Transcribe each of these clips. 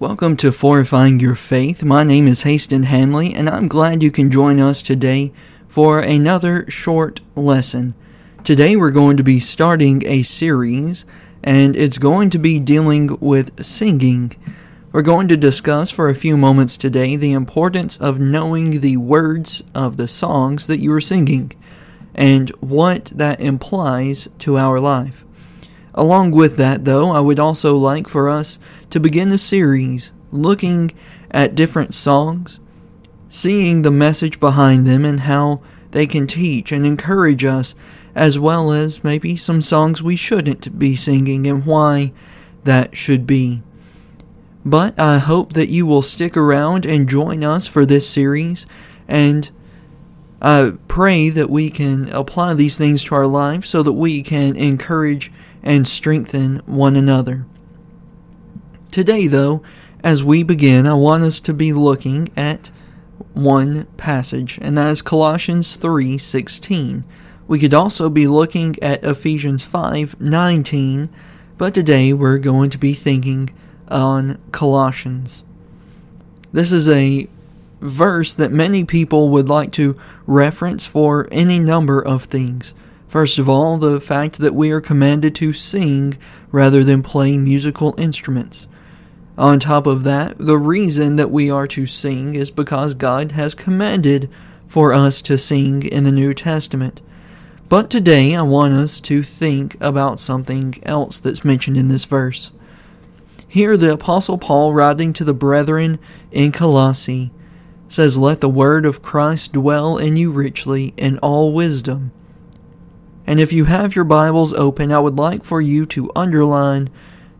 Welcome to Fortifying Your Faith. My name is Haston Hanley, and I'm glad you can join us today for another short lesson. Today we're going to be starting a series, and it's going to be dealing with singing. We're going to discuss for a few moments today the importance of knowing the words of the songs that you are singing and what that implies to our life. Along with that, though, I would also like for us to begin a series looking at different songs, seeing the message behind them and how they can teach and encourage us, as well as maybe some songs we shouldn't be singing and why that should be. But I hope that you will stick around and join us for this series, and I pray that we can apply these things to our life so that we can encourage and strengthen one another. Today, though, as we begin, I want us to be looking at one passage, and that is Colossians 3:16. We could also be looking at Ephesians 5:19, but today we're going to be thinking on Colossians. This is a verse that many people would like to reference for any number of things. First of all, the fact that we are commanded to sing rather than play musical instruments. On top of that, the reason that we are to sing is because God has commanded for us to sing in the New Testament. But today I want us to think about something else that's mentioned in this verse. Here, the Apostle Paul, writing to the brethren in Colossae, says, Let the word of Christ dwell in you richly in all wisdom and if you have your Bibles open, I would like for you to underline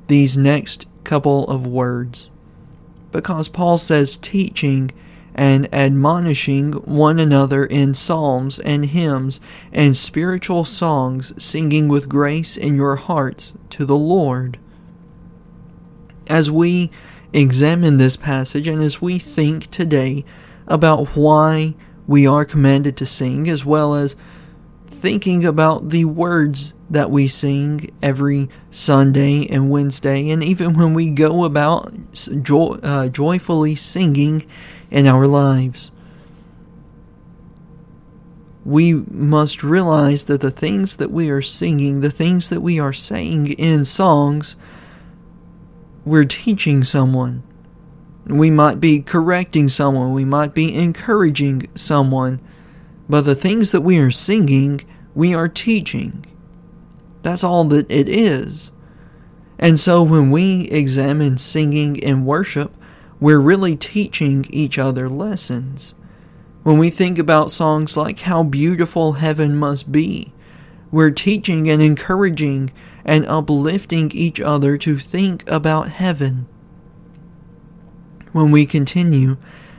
these next couple of words. Because Paul says teaching and admonishing one another in psalms and hymns and spiritual songs, singing with grace in your hearts to the Lord. As we examine this passage and as we think today about why we are commanded to sing, as well as thinking about the words that we sing every Sunday and Wednesday, and even when we go about joy, uh, joyfully singing in our lives. We must realize that the things that we are singing, the things that we are saying in songs, we're teaching someone. We might be correcting someone, we might be encouraging someone but the things that we are singing, we are teaching. That's all that it is. And so when we examine singing and worship, we're really teaching each other lessons. When we think about songs like How Beautiful Heaven Must Be, we're teaching and encouraging and uplifting each other to think about heaven. When we continue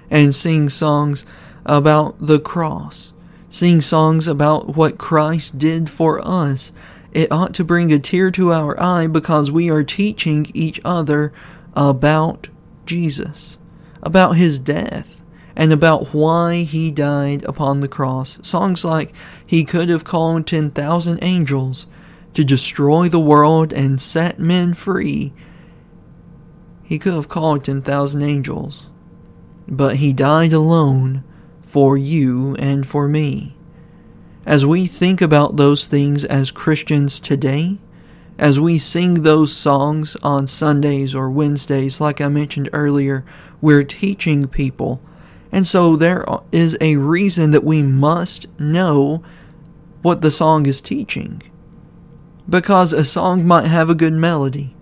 and sing songs about the cross, sing songs about what Christ did for us, it ought to bring a tear to our eye because we are teaching each other about Jesus, about his death, and about why he died upon the cross. Songs like He could have called 10,000 angels to destroy the world and set men free. He could have called 10,000 angels, but he died alone for you and for me. As we think about those things as Christians today, as we sing those songs on Sundays or Wednesdays, like I mentioned earlier, we're teaching people. And so there is a reason that we must know what the song is teaching. Because a song might have a good melody,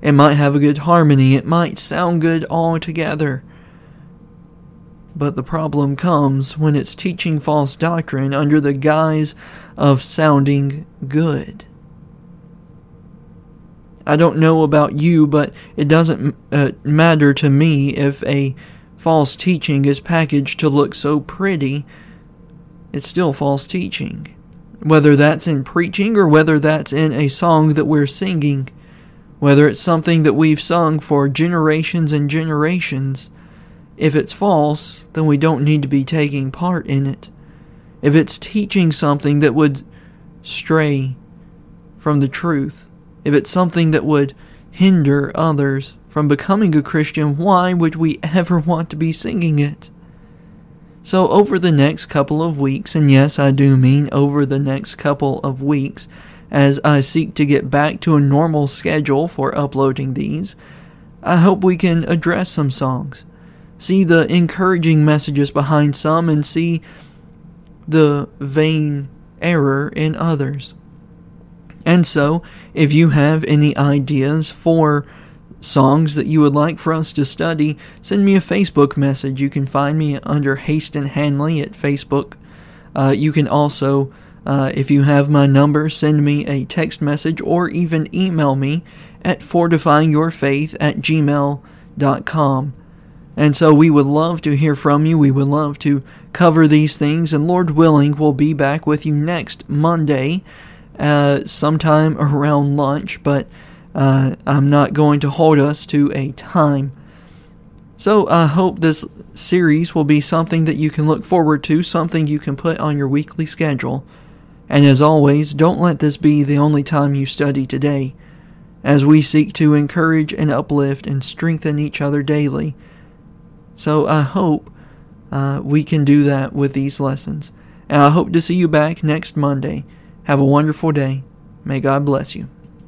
it might have a good harmony, it might sound good all together. But the problem comes when it's teaching false doctrine under the guise of sounding good. I don't know about you, but it doesn't uh, matter to me if a false teaching is packaged to look so pretty. It's still false teaching. Whether that's in preaching or whether that's in a song that we're singing, whether it's something that we've sung for generations and generations, if it's false, then we don't need to be taking part in it. If it's teaching something that would stray from the truth, if it's something that would hinder others from becoming a Christian, why would we ever want to be singing it? So, over the next couple of weeks, and yes, I do mean over the next couple of weeks, as I seek to get back to a normal schedule for uploading these, I hope we can address some songs, see the encouraging messages behind some, and see the vain error in others. And so, if you have any ideas for songs that you would like for us to study, send me a Facebook message. You can find me under Haston Hanley at Facebook. Uh, you can also, uh, if you have my number, send me a text message or even email me at fortifyingyourfaith at gmail.com. And so we would love to hear from you. We would love to cover these things. And Lord willing, we'll be back with you next Monday, uh, sometime around lunch. But uh, I'm not going to hold us to a time. So I hope this series will be something that you can look forward to, something you can put on your weekly schedule. And as always, don't let this be the only time you study today, as we seek to encourage and uplift and strengthen each other daily. So I hope uh, we can do that with these lessons. And I hope to see you back next Monday. Have a wonderful day. May God bless you.